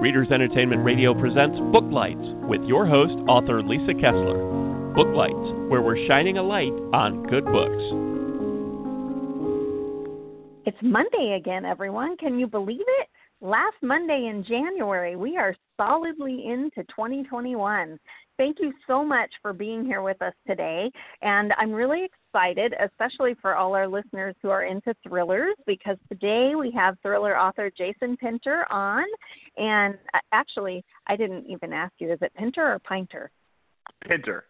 Readers Entertainment Radio presents Booklights with your host, author Lisa Kessler. Booklights, where we're shining a light on good books. It's Monday again, everyone. Can you believe it? Last Monday in January, we are solidly into 2021. Thank you so much for being here with us today. And I'm really excited, especially for all our listeners who are into thrillers, because today we have thriller author Jason Pinter on. And uh, actually, I didn't even ask you, is it Pinter or Pinter? Pinter.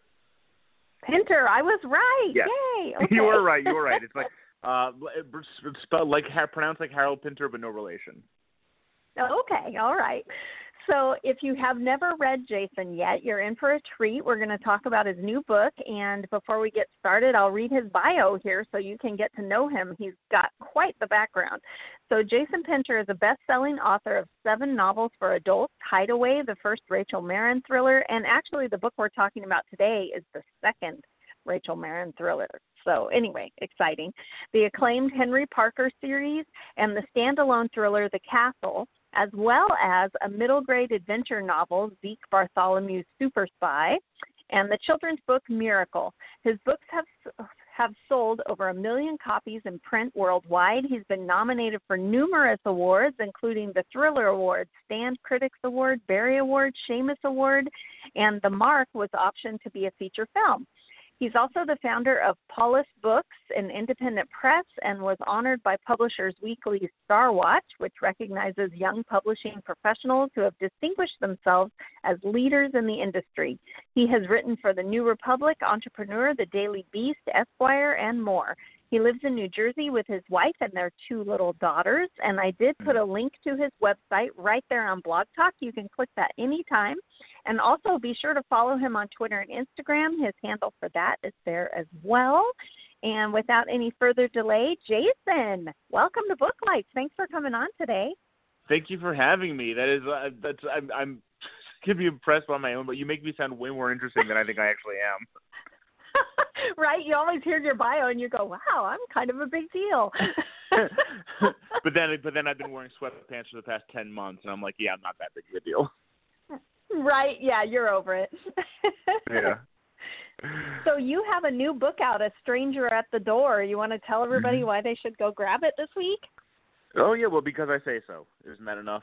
Pinter, I was right. Yes. Yay. Okay. you were right. You were right. It's like uh, spelled like pronounced like Harold Pinter, but no relation. Okay, all right. So, if you have never read Jason yet, you're in for a treat. We're going to talk about his new book. And before we get started, I'll read his bio here so you can get to know him. He's got quite the background. So, Jason Pinter is a best selling author of seven novels for adults Hideaway, the first Rachel Marin thriller. And actually, the book we're talking about today is the second Rachel Marin thriller. So, anyway, exciting. The acclaimed Henry Parker series and the standalone thriller The Castle as well as a middle grade adventure novel, Zeke Bartholomew's Super Spy, and the children's book Miracle. His books have have sold over a million copies in print worldwide. He's been nominated for numerous awards, including the Thriller Award, Strand Critics Award, Barry Award, Shamus Award, and The Mark was optioned to be a feature film. He's also the founder of Polis Books, an independent press, and was honored by Publishers Weekly's Star Watch, which recognizes young publishing professionals who have distinguished themselves as leaders in the industry. He has written for The New Republic, Entrepreneur, The Daily Beast, Esquire, and more. He lives in New Jersey with his wife and their two little daughters. And I did put mm-hmm. a link to his website right there on Blog Talk. You can click that anytime. And also be sure to follow him on Twitter and Instagram. His handle for that is there as well. And without any further delay, Jason, welcome to Booklights. Thanks for coming on today. Thank you for having me. That is, uh, that's I'm, I'm can be impressed by my own, but you make me sound way more interesting than I think I actually am. right? You always hear your bio and you go, "Wow, I'm kind of a big deal." but then, but then I've been wearing sweatpants for the past ten months, and I'm like, "Yeah, I'm not that big of a deal." Right? Yeah, you're over it. yeah. So you have a new book out, A Stranger at the Door. You want to tell everybody mm-hmm. why they should go grab it this week? Oh yeah, well because I say so. Isn't that enough?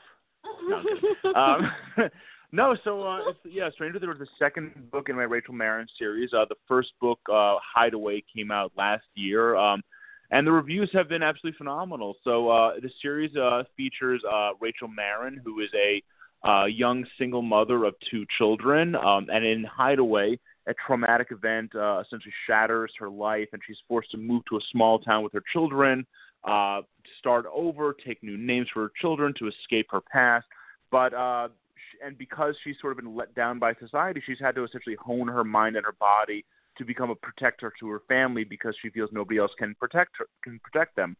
No, um, no, so uh, it's, yeah, Stranger There was the second book in my Rachel Marin series. Uh, the first book, uh, Hideaway, came out last year, um, and the reviews have been absolutely phenomenal. So uh, the series uh, features uh, Rachel Marin, who is a uh, young single mother of two children, um, and in Hideaway, a traumatic event uh, essentially shatters her life, and she's forced to move to a small town with her children, uh, to start over, take new names for her children to escape her past. But uh, and because she's sort of been let down by society, she's had to essentially hone her mind and her body to become a protector to her family because she feels nobody else can protect her, can protect them.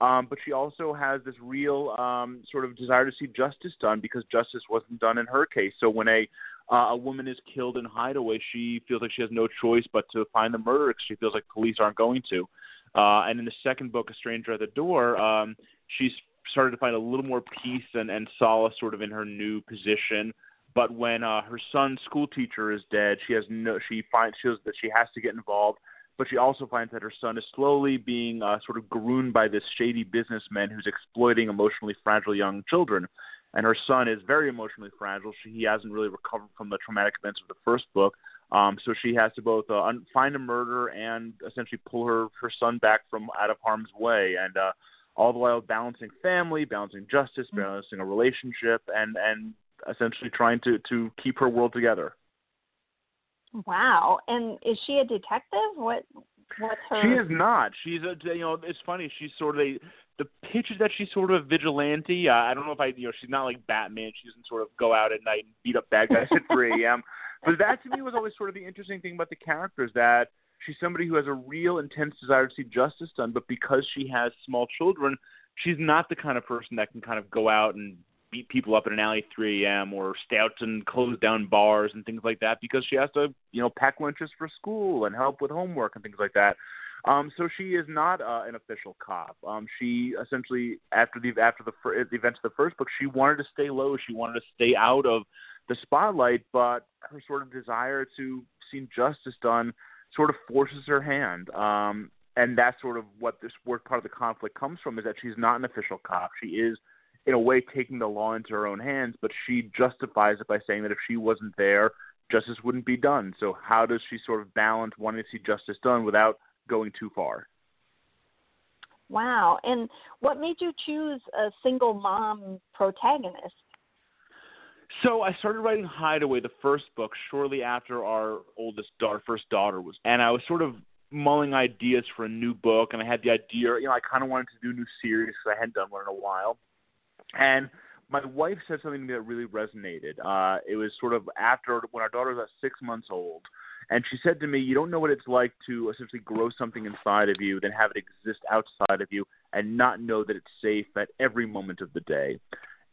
Um, but she also has this real um, sort of desire to see justice done because justice wasn't done in her case. So when a uh, a woman is killed in Hideaway, she feels like she has no choice but to find the murderer because she feels like police aren't going to. Uh, and in the second book, A Stranger at the Door, um, she's started to find a little more peace and, and solace sort of in her new position. But when uh, her son's school teacher is dead, she has no. She finds she that she has to get involved, but she also finds that her son is slowly being uh, sort of groomed by this shady businessman who's exploiting emotionally fragile young children. And her son is very emotionally fragile. She, he hasn't really recovered from the traumatic events of the first book. Um, so she has to both uh, un- find a murderer and essentially pull her her son back from out of harm's way. And uh, all the while balancing family, balancing justice, mm-hmm. balancing a relationship, and and essentially trying to to keep her world together. Wow! And is she a detective? What what's her? She is not. She's a you know it's funny. She's sort of a the pitch is that she's sort of a vigilante. Uh, I don't know if I you know she's not like Batman. She doesn't sort of go out at night and beat up bad guys at 3 a.m. But that to me was always sort of the interesting thing about the characters that she's somebody who has a real intense desire to see justice done, but because she has small children, she's not the kind of person that can kind of go out and beat people up in an alley at 3 a.m. or stay out and close down bars and things like that because she has to, you know, pack lunches for school and help with homework and things like that. Um, so she is not uh, an official cop. Um, she essentially, after the after the, the events of the first book, she wanted to stay low. She wanted to stay out of the spotlight, but her sort of desire to see justice done sort of forces her hand. Um, and that's sort of what this word part of the conflict comes from is that she's not an official cop. She is, in a way, taking the law into her own hands, but she justifies it by saying that if she wasn't there, justice wouldn't be done. So how does she sort of balance wanting to see justice done without going too far? Wow. And what made you choose a single mom protagonist? So I started writing Hideaway, the first book, shortly after our oldest, our first daughter was, and I was sort of mulling ideas for a new book, and I had the idea, you know, I kind of wanted to do a new series because I hadn't done one in a while, and my wife said something to me that really resonated. Uh, it was sort of after when our daughter was about six months old, and she said to me, "You don't know what it's like to essentially grow something inside of you, then have it exist outside of you, and not know that it's safe at every moment of the day."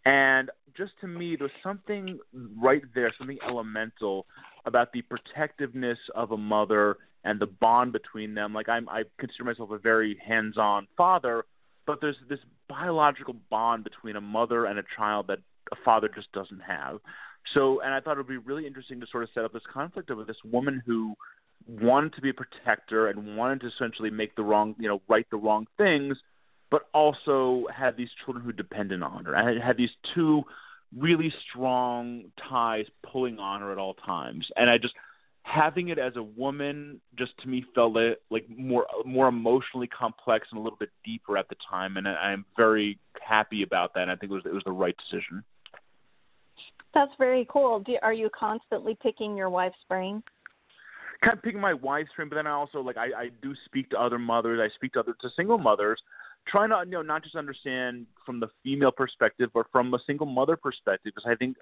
And just to me, there's something right there, something elemental about the protectiveness of a mother and the bond between them. Like I'm, I consider myself a very hands-on father, but there's this biological bond between a mother and a child that a father just doesn't have. So, and I thought it would be really interesting to sort of set up this conflict of this woman who wanted to be a protector and wanted to essentially make the wrong, you know, right the wrong things, but also had these children who depended on her. and had these two really strong ties pulling on her at all times, and I just having it as a woman just to me felt like, like more more emotionally complex and a little bit deeper at the time, and I, I'm very happy about that. And I think it was it was the right decision. That's very cool. Do, are you constantly picking your wife's brain? Kind of picking my wife's brain, but then I also like I, I do speak to other mothers. I speak to other to single mothers, trying to you know not just understand from the female perspective, but from a single mother perspective, because I think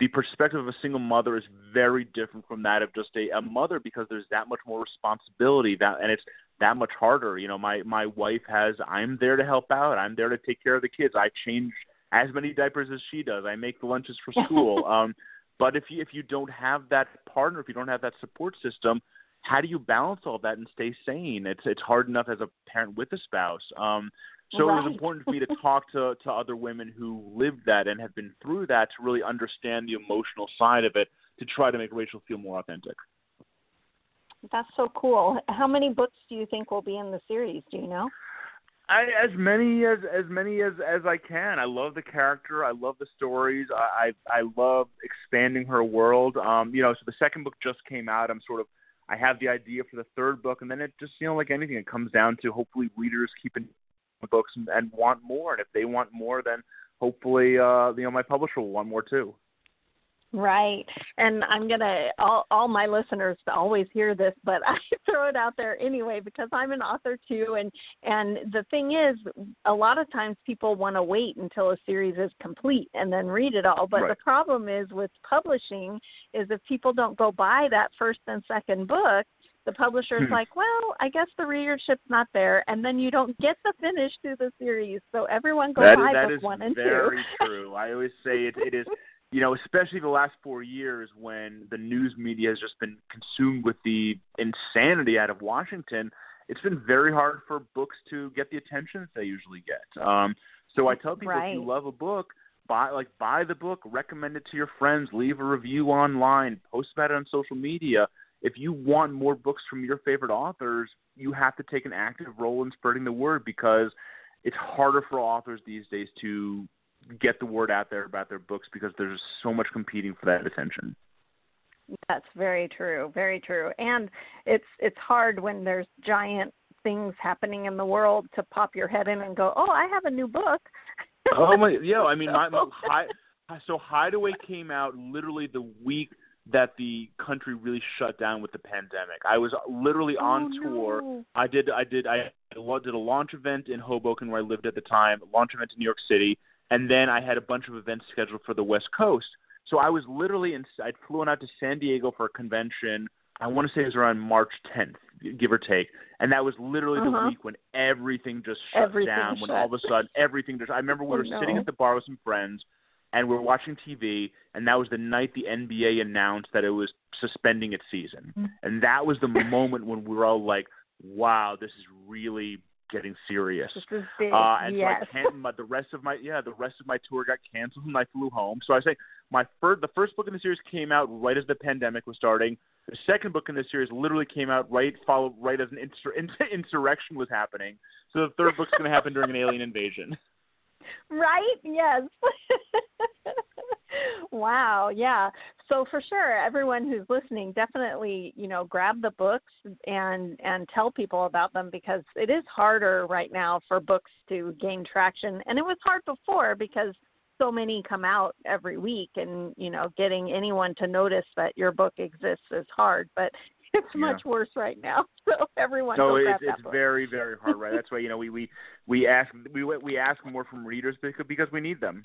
the perspective of a single mother is very different from that of just a, a mother because there's that much more responsibility that and it's that much harder. You know, my my wife has I'm there to help out. I'm there to take care of the kids. I change as many diapers as she does. I make the lunches for school. um but if you if you don't have that partner, if you don't have that support system, how do you balance all that and stay sane? It's it's hard enough as a parent with a spouse. Um so right. it was important for me to talk to, to other women who lived that and have been through that to really understand the emotional side of it to try to make Rachel feel more authentic. That's so cool. How many books do you think will be in the series? Do you know? I, as many as as many as as I can. I love the character. I love the stories. I I, I love expanding her world. Um, you know, so the second book just came out. I'm sort of I have the idea for the third book, and then it just you know like anything, it comes down to hopefully readers keeping books and, and want more. And if they want more, then hopefully, uh, you know, my publisher will want more too. Right. And I'm going to, all, all my listeners always hear this, but I throw it out there anyway because I'm an author too. And, and the thing is, a lot of times people want to wait until a series is complete and then read it all. But right. the problem is with publishing is if people don't go buy that first and second book, the publisher's hmm. like, well, I guess the readership's not there, and then you don't get the finish to the series. So everyone go that, buy that book one and two. That is Very true. I always say it, it is. You know, especially the last four years when the news media has just been consumed with the insanity out of Washington, it's been very hard for books to get the attention that they usually get. Um, so I tell people right. if you love a book, buy like buy the book, recommend it to your friends, leave a review online, post about it on social media if you want more books from your favorite authors, you have to take an active role in spreading the word because it's harder for authors these days to get the word out there about their books because there's so much competing for that attention. That's very true, very true. And it's it's hard when there's giant things happening in the world to pop your head in and go, "Oh, I have a new book." oh my, yeah. I mean, my, my so Hideaway came out literally the week that the country really shut down with the pandemic. I was literally oh, on tour. No. I did I did I did a launch event in Hoboken where I lived at the time, a launch event in New York City, and then I had a bunch of events scheduled for the West Coast. So I was literally in I flew out to San Diego for a convention. I want to say it was around March 10th, give or take, and that was literally uh-huh. the week when everything just shut everything down. Shut. When all of a sudden everything just I remember we oh, were no. sitting at the bar with some friends and we were watching TV, and that was the night the NBA announced that it was suspending its season, mm-hmm. and that was the moment when we were all like, wow, this is really getting serious. This is big. Uh, and yes. so I can't. My, the rest of my yeah, the rest of my tour got canceled, and I flew home. So I say my first, the first book in the series came out right as the pandemic was starting. The second book in the series literally came out right follow right as an insur- insurrection was happening. So the third book's going to happen during an alien invasion. Right? Yes. wow. Yeah. So for sure, everyone who's listening, definitely, you know, grab the books and and tell people about them because it is harder right now for books to gain traction, and it was hard before because so many come out every week, and you know, getting anyone to notice that your book exists is hard. But it's Yeah. much worse right now. So everyone go it's it's very very hard, right? That's why you know we we we ask we we ask more from readers because because we need them.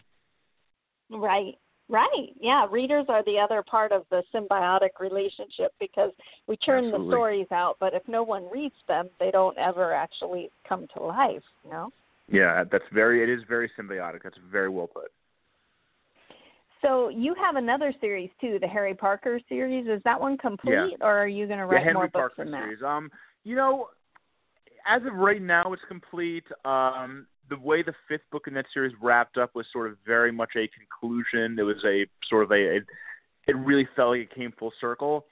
Right. Right. Yeah. Readers are the other part of the symbiotic relationship because we churn Absolutely. the stories out, but if no one reads them, they don't ever actually come to life, you know? Yeah, that's very it is very symbiotic. That's very well put. So you have another series too, the Harry Parker series. Is that one complete or are you going to the write Henry more books Parker than that? series. Um, you know, as of right now, it's complete. Um, the way the fifth book in that series wrapped up was sort of very much a conclusion. It was a sort of a, it, it really felt like it came full circle.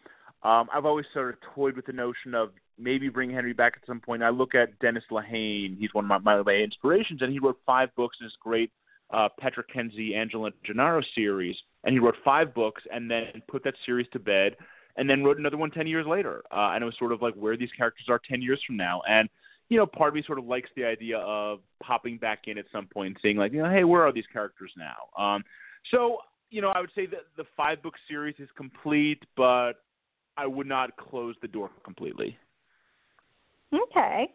Um, I've always sort of toyed with the notion of maybe bring Henry back at some point. I look at Dennis Lehane; he's one of my, my, my inspirations, and he wrote five books in his great uh, Patrick Kenzie, Angela Gennaro series, and he wrote five books and then put that series to bed, and then wrote another one ten years later. Uh, and it was sort of like where these characters are ten years from now, and you know, part of me sort of likes the idea of popping back in at some point and seeing like, you know, hey, where are these characters now? Um, so you know, I would say that the five book series is complete, but I would not close the door completely. Okay.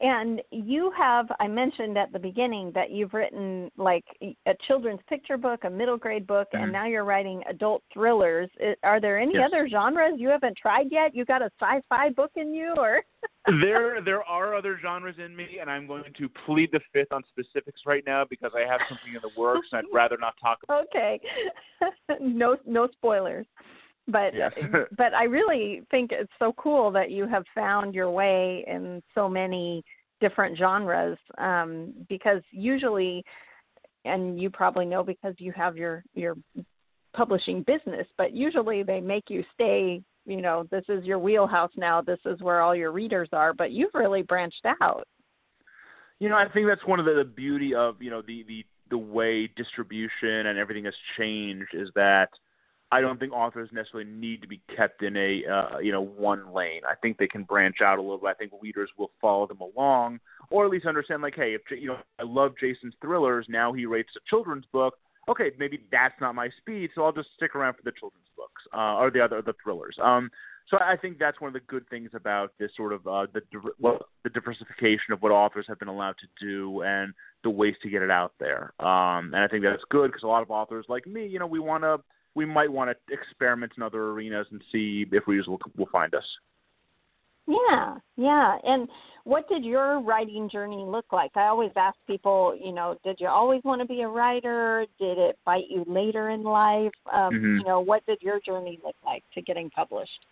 And you have, I mentioned at the beginning that you've written like a children's picture book, a middle grade book, Mhm. and now you're writing adult thrillers. Are there any Yes. other genres you haven't tried yet? You got a sci-fi book in you, or? there there are other genres in me, and I'm going to plead the fifth on specifics right now because I have something in the works, and I'd rather not talk about. okay. no, no spoilers. But Yes. but I really think it's so cool that you have found your way in so many different genres. Um, because usually, and you probably know because you have your your publishing business, but usually they make you stay. You know, this is your wheelhouse now. This is where all your readers are. But you've really branched out. You know, I think that's one of the, the beauty of you know the the the way distribution and everything has changed is that I don't think authors necessarily need to be kept in a uh, you know one lane. I think they can branch out a little bit. I think readers will follow them along, or at least understand like, hey, if you know I love Jason's thrillers, now he writes a children's book. Okay, maybe that's not my speed, so I'll just stick around for the children's books uh, or the other the thrillers. Um, so I think that's one of the good things about this sort of uh, the well, the diversification of what authors have been allowed to do and the ways to get it out there. Um, and I think that's good because a lot of authors like me, you know, we want to we might want to experiment in other arenas and see if readers will will find us. Yeah, yeah. And what did your writing journey look like? I always ask people, you know, did you always want to be a writer? Did it bite you later in life? Um, Mhm. You know, what did your journey look like to getting published?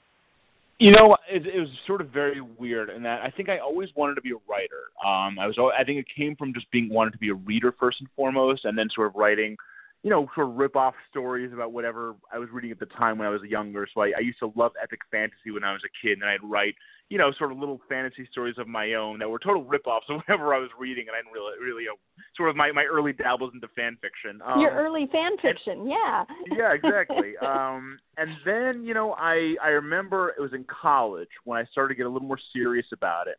You know, it, it was sort of very weird in that I think I always wanted to be a writer. Um, I was, al- I think it came from just being wanted to be a reader first and foremost, and then sort of writing, you know, sort of rip off stories about whatever I was reading at the time when I was younger. So I, I used to love epic fantasy when I was a kid, and I'd write, you know, sort of little fantasy stories of my own that were total rip offs of whatever I was reading, and I didn't really, really, uh, sort of my my early dabbles into fan fiction. Um, your early fan fiction, yeah. yeah, exactly. um, and then you know, I I remember it was in college when I started to get a little more serious about it.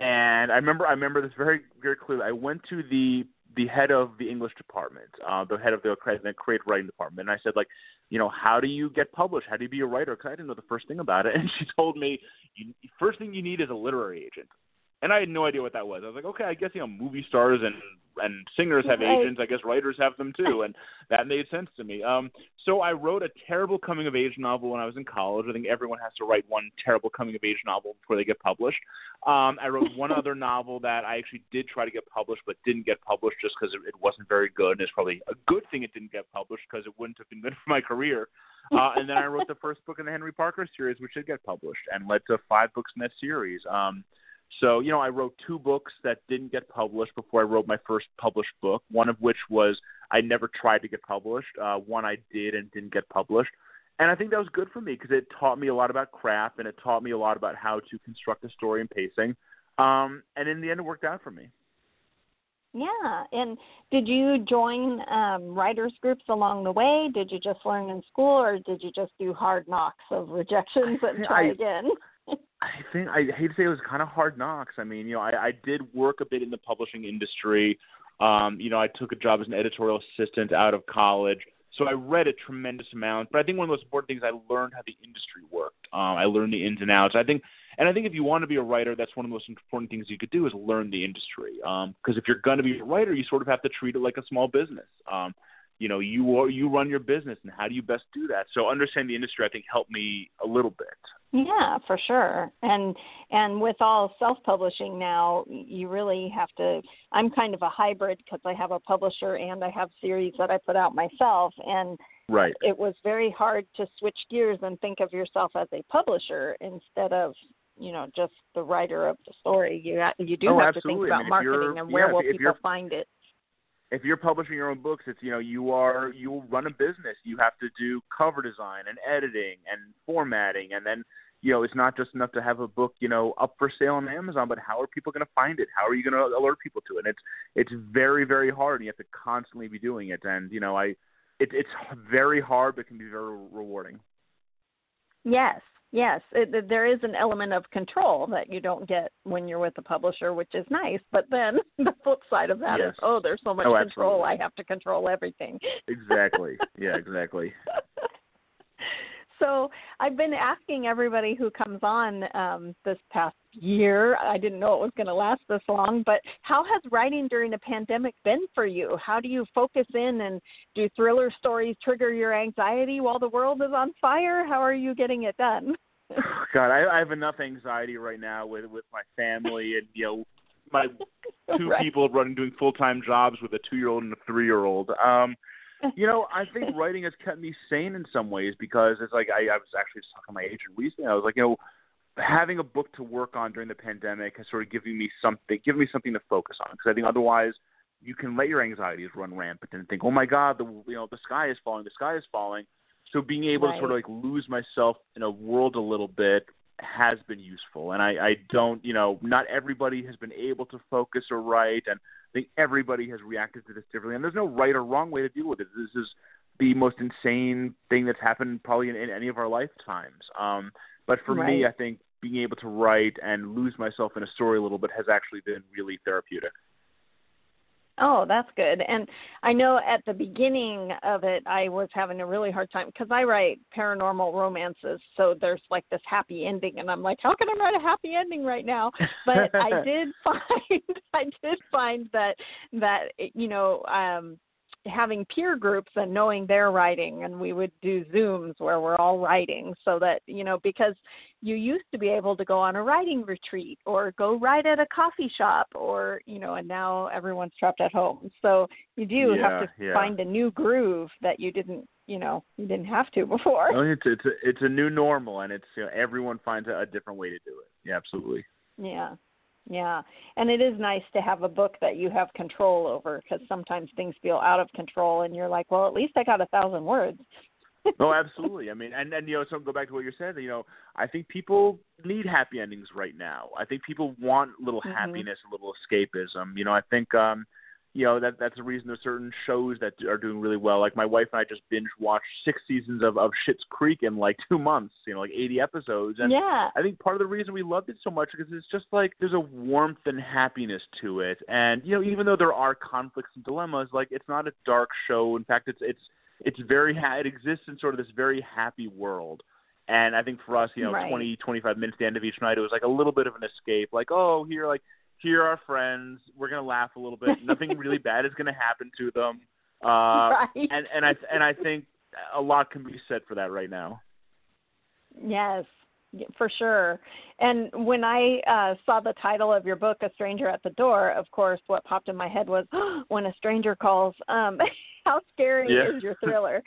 And I remember I remember this very very clearly. I went to the the head of the English department, uh, the head of the, creative writing department, and I said like, you know, how do you get published? How do you be a writer? Because I didn't know the first thing about it. And she told me, you, first thing you need is a literary agent. And I had no idea what that was. I was like, okay, I guess you know movie stars and and singers have Right. agents. I guess writers have them too, and that made sense to me. Um, so I wrote a terrible coming of age novel when I was in college. I think everyone has to write one terrible coming of age novel before they get published. Um, I wrote one other novel that I actually did try to get published, but didn't get published just because it, it wasn't very good. And it's probably a good thing it didn't get published because it wouldn't have been good for my career. uh, and then I wrote the first book in the Henry Parker series, which did get published and led to five books in that series. Um, so, you know, I wrote two books that didn't get published before I wrote my first published book, one of which was I never tried to get published. Uh, one I did and didn't get published. And I think that was good for me because it taught me a lot about craft and it taught me a lot about how to construct a story and pacing. Um, and in the end, it worked out for me. Yeah. And did you join um, writers groups along the way? Did you just learn in school or did you just do hard knocks of rejections and try I, again? I think I hate to say it was kind of hard knocks. I mean, you know, I, I did work a bit in the publishing industry. Um, you know, I took a job as an editorial assistant out of college. So I read a tremendous amount, but I think one of the most important things I learned how the industry worked. Um, I learned the ins and outs. I think, and I think if you want to be a writer, that's one of the most important things you could do is learn the industry. Because um, if you're going to be a writer, you sort of have to treat it like a small business. Um, you know you are you run your business and how do you best do that? So understanding the industry i think helped me a little bit. Yeah for sure. And and with all self publishing now you really have to i'm kind of a hybrid because i have a publisher and i have series that i put out myself and right. it was very hard to switch gears and think of yourself as a publisher instead of you know just the writer of the story. You you do oh, have absolutely. to think about I mean, marketing and where yeah, will people find it if you're publishing your own books, it's you know you are you run a business. You have to do cover design and editing and formatting, and then you know it's not just enough to have a book you know up for sale on Amazon, but how are people going to find it? How are you going to alert people to it? And it's it's very very hard, and you have to constantly be doing it. And you know I it, it's very hard, but can be very rewarding. Yes, Yes, it, there is an element of control that you don't get when you're with a publisher, which is nice. But then the flip side of that yes. is, oh, there's so much oh, control. I have to control everything. exactly. Yeah, exactly. so I've been asking everybody who comes on um, this past year. I didn't know it was going to last this long, but how has writing during a pandemic been for you? How do you focus in and do thriller stories trigger your anxiety while the world is on fire? How are you getting it done? God, I, I have enough anxiety right now with with my family and you know my two right. people running doing full time jobs with a two year old and a three year old. Um, you know, I think writing has kept me sane in some ways because it's like I, I was actually just talking to my agent recently. I was like, you know, having a book to work on during the pandemic has sort of given me something, given me something to focus on. Because I think otherwise, you can let your anxieties run rampant and think, oh my God, the you know the sky is falling, the sky is falling. So being able right. to sort of like lose myself in a world a little bit has been useful. And I, I don't, you know, not everybody has been able to focus or write, and I think everybody has reacted to this differently. And there's no right or wrong way to deal with it. This is the most insane thing that's happened probably in, in any of our lifetimes. Um, but for right. me, I think being able to write and lose myself in a story a little bit has actually been really therapeutic. Oh, that's good. And I know at the beginning of it, I was having a really hard time because I write paranormal romances. So there's like this happy ending, and I'm like, how can I write a happy ending right now? But I did find, I did find that that you know, um, having peer groups and knowing their writing and we would do zooms where we're all writing so that you know because you used to be able to go on a writing retreat or go write at a coffee shop or you know and now everyone's trapped at home. So you do yeah, have to yeah. find a new groove that you didn't you know you didn't have to before. It's it's a, it's a new normal and it's you know, everyone finds a, a different way to do it. Yeah absolutely. Yeah yeah, and it is nice to have a book that you have control over because sometimes things feel out of control, and you're like, well, at least I got a thousand words. oh, absolutely. I mean, and and you know, so go back to what you said. You know, I think people need happy endings right now. I think people want a little mm-hmm. happiness, a little escapism. You know, I think um you know that that's the reason there's certain shows that are doing really well. Like my wife and I just binge watched six seasons of of Schitt's Creek in like two months. You know, like 80 episodes. And yeah. I think part of the reason we loved it so much because it's just like there's a warmth and happiness to it. And you know, even though there are conflicts and dilemmas, like it's not a dark show. In fact, it's it's it's very ha- it exists in sort of this very happy world. And I think for us, you know, right. 20, 25 minutes at the end of each night, it was like a little bit of an escape. Like, oh, here, like here are friends. We're gonna laugh a little bit. Nothing really bad is gonna happen to them. Uh, right. And and I and I think a lot can be said for that right now. Yes, for sure. And when I uh, saw the title of your book, A Stranger at the Door, of course, what popped in my head was oh, when a stranger calls. Um, how scary yeah. is your thriller?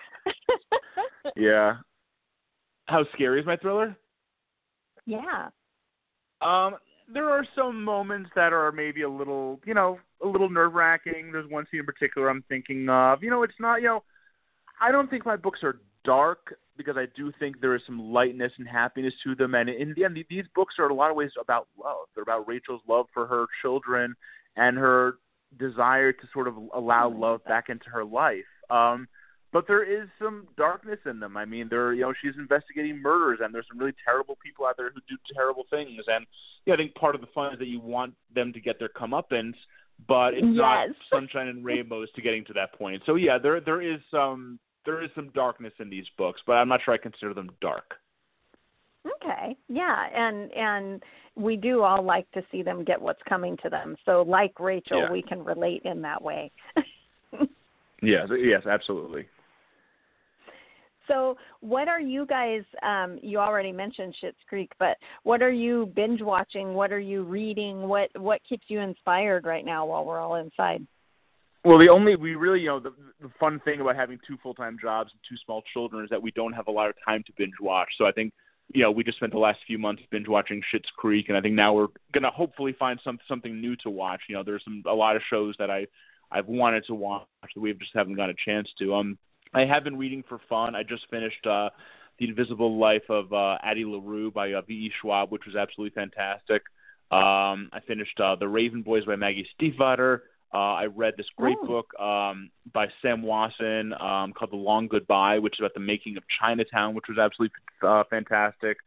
yeah. How scary is my thriller? Yeah. Um, there are some moments that are maybe a little, you know, a little nerve wracking. There's one scene in particular I'm thinking of. You know, it's not, you know, I don't think my books are dark because I do think there is some lightness and happiness to them. And in the end, these books are in a lot of ways about love. They're about Rachel's love for her children and her desire to sort of allow love back into her life. Um, but there is some darkness in them. I mean, there, you know, she's investigating murders, and there's some really terrible people out there who do terrible things. And yeah, I think part of the fun is that you want them to get their comeuppance, but it's yes. not sunshine and rainbows to getting to that point. So yeah, there there is some there is some darkness in these books, but I'm not sure I consider them dark. Okay. Yeah, and and we do all like to see them get what's coming to them. So like Rachel, yeah. we can relate in that way. yes, yes, absolutely. So, what are you guys? Um, you already mentioned Schitt's Creek, but what are you binge watching? What are you reading? What what keeps you inspired right now while we're all inside? Well, the only we really, you know, the, the fun thing about having two full time jobs and two small children is that we don't have a lot of time to binge watch. So I think, you know, we just spent the last few months binge watching Schitt's Creek, and I think now we're gonna hopefully find some something new to watch. You know, there's some a lot of shows that I I've wanted to watch that we just haven't got a chance to. Um, I have been reading for fun. I just finished uh, The Invisible Life of uh, Addie LaRue by uh, V.E. Schwab, which was absolutely fantastic. Um, I finished uh, The Raven Boys by Maggie Stiefvater. Uh, I read this great oh. book um, by Sam Wasson um, called The Long Goodbye, which is about the making of Chinatown, which was absolutely uh, fantastic.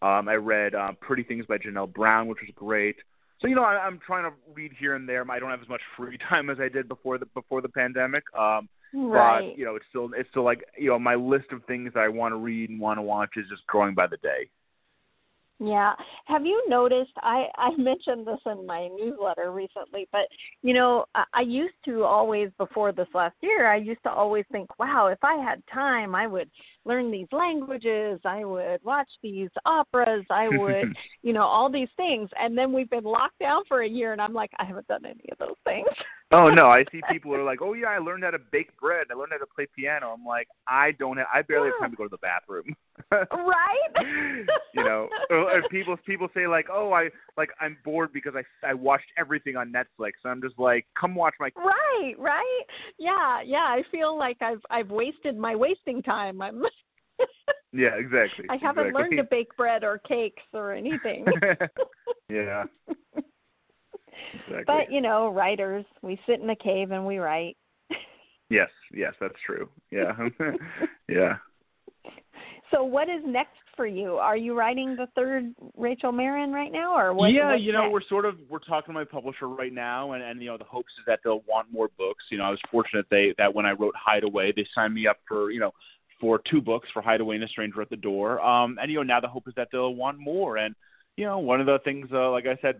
Um, I read uh, Pretty Things by Janelle Brown, which was great. So you know, I, I'm trying to read here and there. I don't have as much free time as I did before the before the pandemic. Um, right. But you know, it's still it's still like you know, my list of things that I want to read and want to watch is just growing by the day. Yeah. Have you noticed? I I mentioned this in my newsletter recently, but you know, I, I used to always before this last year, I used to always think, wow, if I had time, I would learn these languages, I would watch these operas, I would, you know, all these things. And then we've been locked down for a year, and I'm like, I haven't done any of those things. oh no, I see people who are like, oh yeah, I learned how to bake bread, I learned how to play piano. I'm like, I don't have, I barely have time to go to the bathroom. right. you know, or people people say like, oh, I like I'm bored because I I watched everything on Netflix. And I'm just like, come watch my. Right, right. Yeah, yeah. I feel like I've I've wasted my wasting time. I'm. yeah, exactly. I haven't exactly. learned to bake bread or cakes or anything. yeah. Exactly. But you know, writers, we sit in a cave and we write. yes, yes, that's true. Yeah, yeah. So, what is next for you? Are you writing the third Rachel Marin right now, or what? Yeah, you know, next? we're sort of we're talking to my publisher right now, and and you know, the hopes is that they'll want more books. You know, I was fortunate they that when I wrote Hideaway, they signed me up for you know for two books for Hideaway and A Stranger at the Door. Um, and you know, now the hope is that they'll want more. And you know, one of the things, uh, like I said,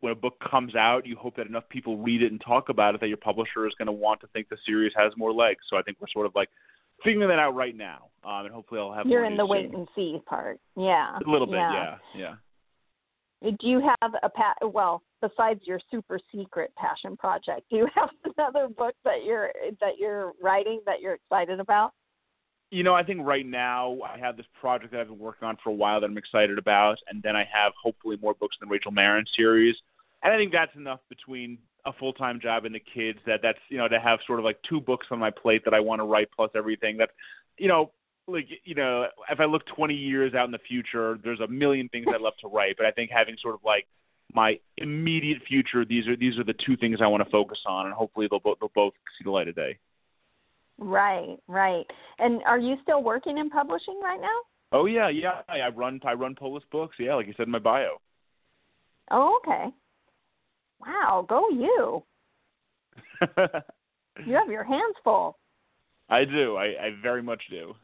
when a book comes out, you hope that enough people read it and talk about it that your publisher is going to want to think the series has more legs. So I think we're sort of like figuring that out right now, um, and hopefully I'll have. You're in the news wait and see part. Yeah. A little bit, yeah. yeah, yeah. Do you have a pa- well, besides your super secret passion project, do you have another book that you're that you're writing that you're excited about? You know, I think right now I have this project that I've been working on for a while that I'm excited about, and then I have hopefully more books in the Rachel Marin series, and I think that's enough between a full time job and the kids that that's you know to have sort of like two books on my plate that I want to write plus everything that you know like you know if I look 20 years out in the future there's a million things I'd love to write but I think having sort of like my immediate future these are these are the two things I want to focus on and hopefully they'll both they'll both see the light of day. Right, right. And are you still working in publishing right now? Oh yeah, yeah. I run I run Polis Books. Yeah, like you said in my bio. Oh, okay. Wow, go you. You have your hands full. I do. I, I very much do.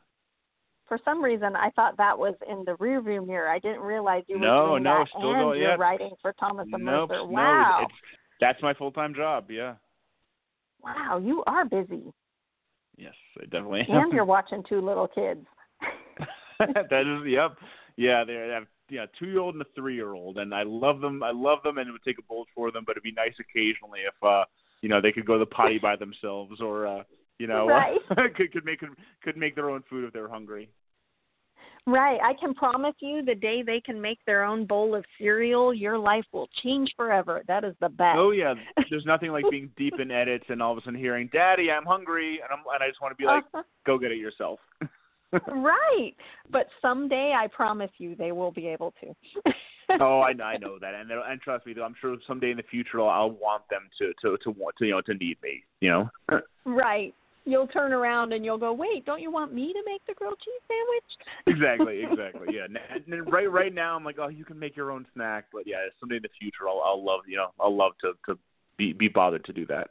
For some reason, I thought that was in the rearview mirror. I didn't realize you were No, doing no, that still and going- you're writing for Thomas and Nope, Mercer. no, Wow, it's that's my full time job. Yeah. wow, you are busy, Yes, I definitely am. and you're watching two little kids. that is yep. Yeah, they have yeah, two year old and a three year old and I love them I love them and it would take a bullet for them, but it'd be nice occasionally if uh you know, they could go to the potty by themselves or uh you know Right. could could make could make their own food if they're hungry. Right. I can promise you the day they can make their own bowl of cereal, your life will change forever. That is the best. Oh yeah. There's nothing like being deep in edits and all of a sudden hearing, Daddy, I'm hungry and I'm and I just want to be like, Uh-huh. Go get it yourself. right. But someday I promise you they will be able to. oh, I, I know that, and and trust me, I'm sure someday in the future I'll, I'll want them to to to want to you know to need me, you know. right. You'll turn around and you'll go, "Wait, don't you want me to make the grilled cheese sandwich?" exactly, exactly. Yeah. And, and right right now I'm like, oh, you can make your own snack, but yeah, someday in the future I'll I'll love you know I'll love to to be be bothered to do that.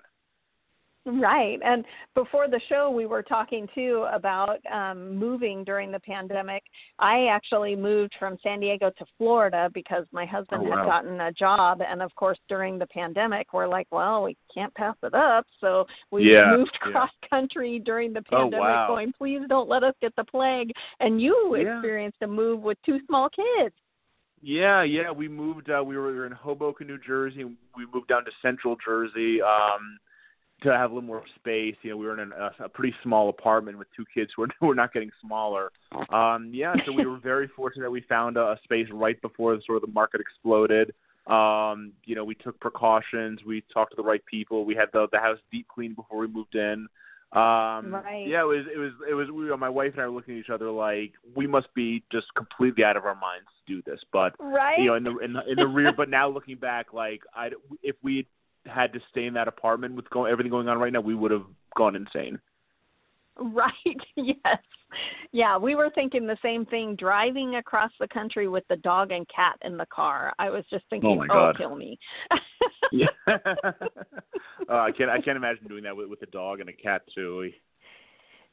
Right. And before the show, we were talking too about um, moving during the pandemic. I actually moved from San Diego to Florida because my husband Oh, had gotten a job. And of course, during the pandemic, we're like, well, we can't pass it up. So we Yeah, moved yeah. cross country during the pandemic, Oh, wow. going, please don't let us get the plague. And you Yeah. experienced a move with two small kids. Yeah, yeah. We moved. Uh, we were, we were in Hoboken, New Jersey. We moved down to Central Jersey um, to have a little more space. You know, we were in a, a pretty small apartment with two kids who were, who were not getting smaller. Um, yeah, so we were very fortunate that we found a, a space right before the, sort of the market exploded. Um, you know, we took precautions. We talked to the right people. We had the the house deep cleaned before we moved in. Um, Right. Yeah, it was it was it was. We, my wife and I were looking at each other like we must be just completely out of our minds to do this, but Right? you know, in the in the, in the rear. But now looking back, like I, if we had to stay in that apartment with go, everything going on right now, we would have gone insane. Right. Yes. Yeah, we were thinking the same thing driving across the country with the dog and cat in the car. I was just thinking, Oh, my God. kill me. Yeah, uh, I can't I can't imagine doing that with with a dog and a cat too.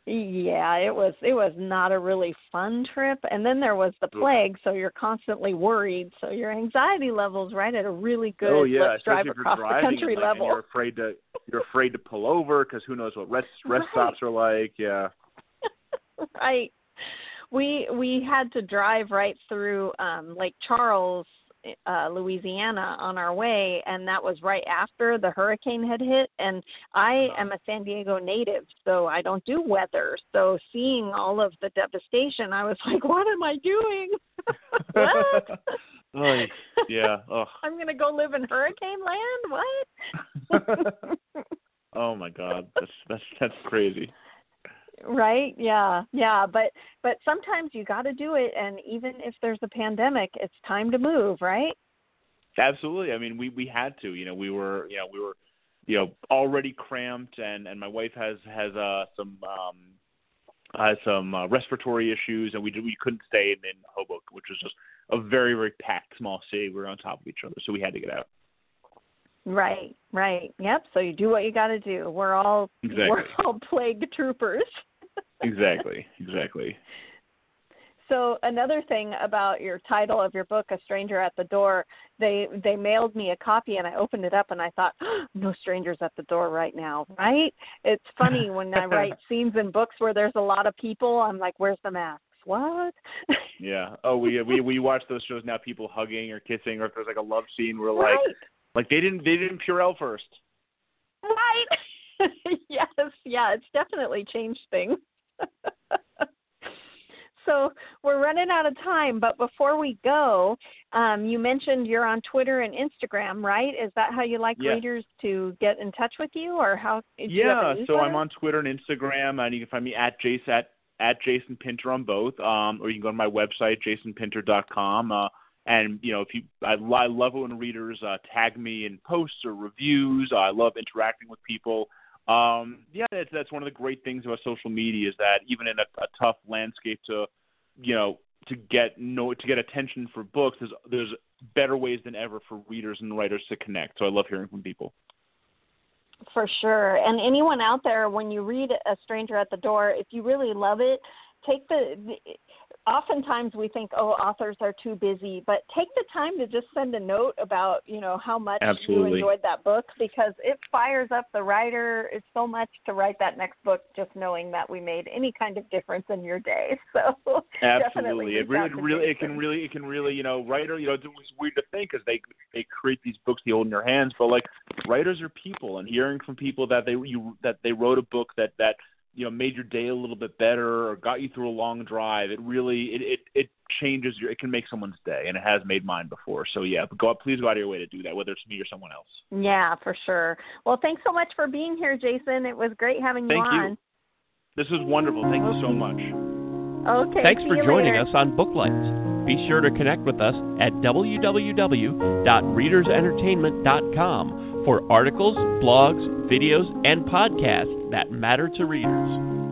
Yeah, it was it was not a really fun trip. And then there was the plague, so you're constantly worried. So your anxiety levels right at a really good oh yeah, let's drive especially if you're across the country like, level. you're afraid to you're afraid to pull over because who knows what rest rest Right. stops are like. Yeah. right. We we had to drive right through um Lake Charles, uh Louisiana on our way and that was right after the hurricane had hit and I am a San Diego native, so I don't do weather. So seeing all of the devastation, I was like, what am I doing? what? Oy, yeah. Oh. I'm to go live in hurricane land? What? oh my God, that's that's that's crazy. Right yeah yeah but but sometimes you got to do it and even if there's a pandemic it's time to move right Absolutely. I mean, we we had to. You know, we were you know we were you know already cramped, and and my wife has has uh some um has some uh, respiratory issues, and we we couldn't stay in, in Hoboken, which was just a very very packed small city. We were on top of each other, so we had to get out. Right right yep so you do what you got to do we're all Exactly. we're all plague troopers Exactly. Exactly. So another thing about your title of your book, A Stranger at the Door, they they mailed me a copy and I opened it up and I thought, no strangers at the door right now, right? It's funny when I write scenes in books where there's a lot of people, I'm like, where's the masks? What? Yeah. Oh, we we we watch those shows now. People hugging or kissing, or if there's like a love scene, we're right. like they didn't they didn't Purell first. Right. yes, yeah, it's definitely changed things. so we're running out of time, but before we go, um, you mentioned you're on Twitter and Instagram, right? Is that how you like Yeah. readers to get in touch with you, or how? Yeah, so I'm on Twitter and Instagram, and you can find me at Jason at, at Jason Pinter on both, um, or you can go to my website jasonpinter.com. Uh, and you know, if you, I, I love it when readers uh, tag me in posts or reviews. I love interacting with people. Um, yeah, that's that's one of the great things about social media is that even in a, a tough landscape to, you know, to get no to get attention for books, there's there's better ways than ever for readers and writers to connect. So I love hearing from people. For sure. And anyone out there, when you read A Stranger at the Door, if you really love it, take the, the oftentimes we think oh authors are too busy but take the time to just send a note about you know how much Absolutely. you enjoyed that book because it fires up the writer. It's so much to write that next book just knowing that we made any kind of difference in your day. So Absolutely, it really, really, it can really, it can really, you know, writer, you know, it's weird to think because they they create these books you hold in your hands, but like writers are people, and hearing from people that they you that they wrote a book that that you know made your day a little bit better or got you through a long drive, it really it it, it changes your it can make someone's day, and it has made mine before. So yeah, but go out please go out of your way to do that, whether it's me or someone else. Yeah, for sure. Well, thanks so much for being here, Jason. It was great having you Thank on. You. This was wonderful. Thank you so much. Okay. Thanks see for you joining later. us on Booklights. Be sure to connect with us at www.readersentertainment.com for articles, blogs, videos, and podcasts that matter to readers.